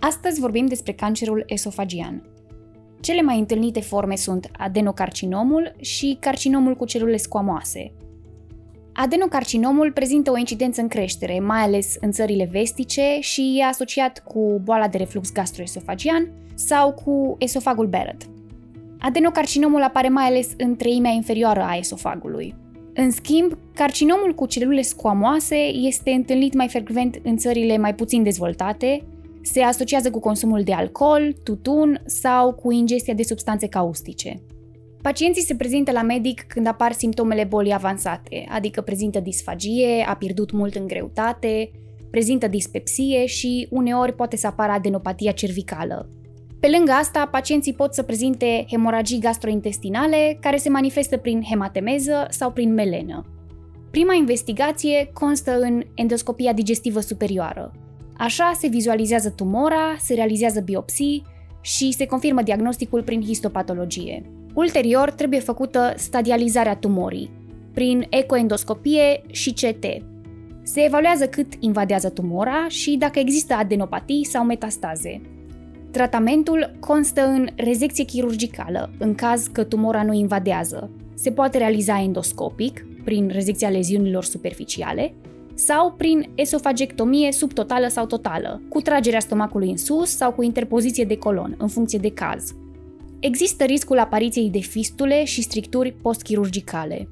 Astăzi vorbim despre cancerul esofagian. Cele mai întâlnite forme sunt adenocarcinomul și carcinomul cu celule squamoase. Adenocarcinomul prezintă o incidență în creștere, mai ales în țările vestice și e asociat cu boala de reflux gastroesofagian sau cu esofagul Barrett. Adenocarcinomul apare mai ales în treimea inferioară a esofagului. În schimb, carcinomul cu celule squamoase este întâlnit mai frecvent în țările mai puțin dezvoltate, se asociază cu consumul de alcool, tutun sau cu ingestia de substanțe caustice. Pacienții se prezintă la medic când apar simptomele bolii avansate, adică prezintă disfagie, a pierdut mult în greutate, prezintă dispepsie și uneori poate să apară adenopatia cervicală. Pe lângă asta, pacienții pot să prezinte hemoragii gastrointestinale care se manifestă prin hematemeză sau prin melenă. Prima investigație constă în endoscopia digestivă superioară, Așa se vizualizează tumora, se realizează biopsii și se confirmă diagnosticul prin histopatologie. Ulterior, trebuie făcută stadializarea tumorii, prin ecoendoscopie și CT. Se evaluează cât invadează tumora și dacă există adenopatii sau metastaze. Tratamentul constă în rezecție chirurgicală, în caz că tumora nu invadează. Se poate realiza endoscopic, prin rezecția leziunilor superficiale, sau prin esofagectomie subtotală sau totală, cu tragerea stomacului în sus sau cu interpoziție de colon, în funcție de caz. Există riscul apariției de fistule și stricturi postchirurgicale.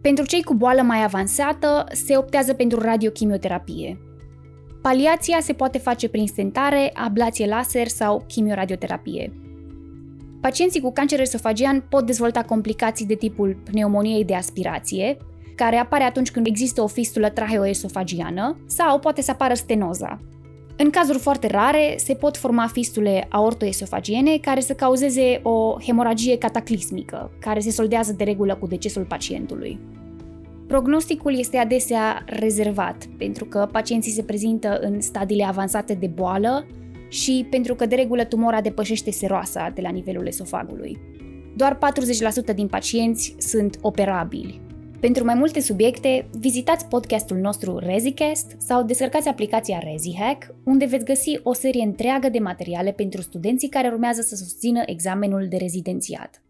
Pentru cei cu boală mai avansată, se optează pentru radiochimioterapie. Paliația se poate face prin stentare, ablație laser sau chimioradioterapie. Pacienții cu cancer esofagian pot dezvolta complicații de tipul pneumoniei de aspirație, care apare atunci când există o fistulă traheoesofagiană sau poate să apară stenoza. În cazuri foarte rare, se pot forma fistule aortoesofagiene care să cauzeze o hemoragie cataclismică, care se soldează de regulă cu decesul pacientului. Prognosticul este adesea rezervat, pentru că pacienții se prezintă în stadiile avansate de boală și pentru că de regulă tumora depășește seroasa de la nivelul esofagului. Doar 40% din pacienți sunt operabili, pentru mai multe subiecte, vizitați podcastul nostru ReziCast sau descărcați aplicația ReziHack, unde veți găsi o serie întreagă de materiale pentru studenții care urmează să susțină examenul de rezidențiat.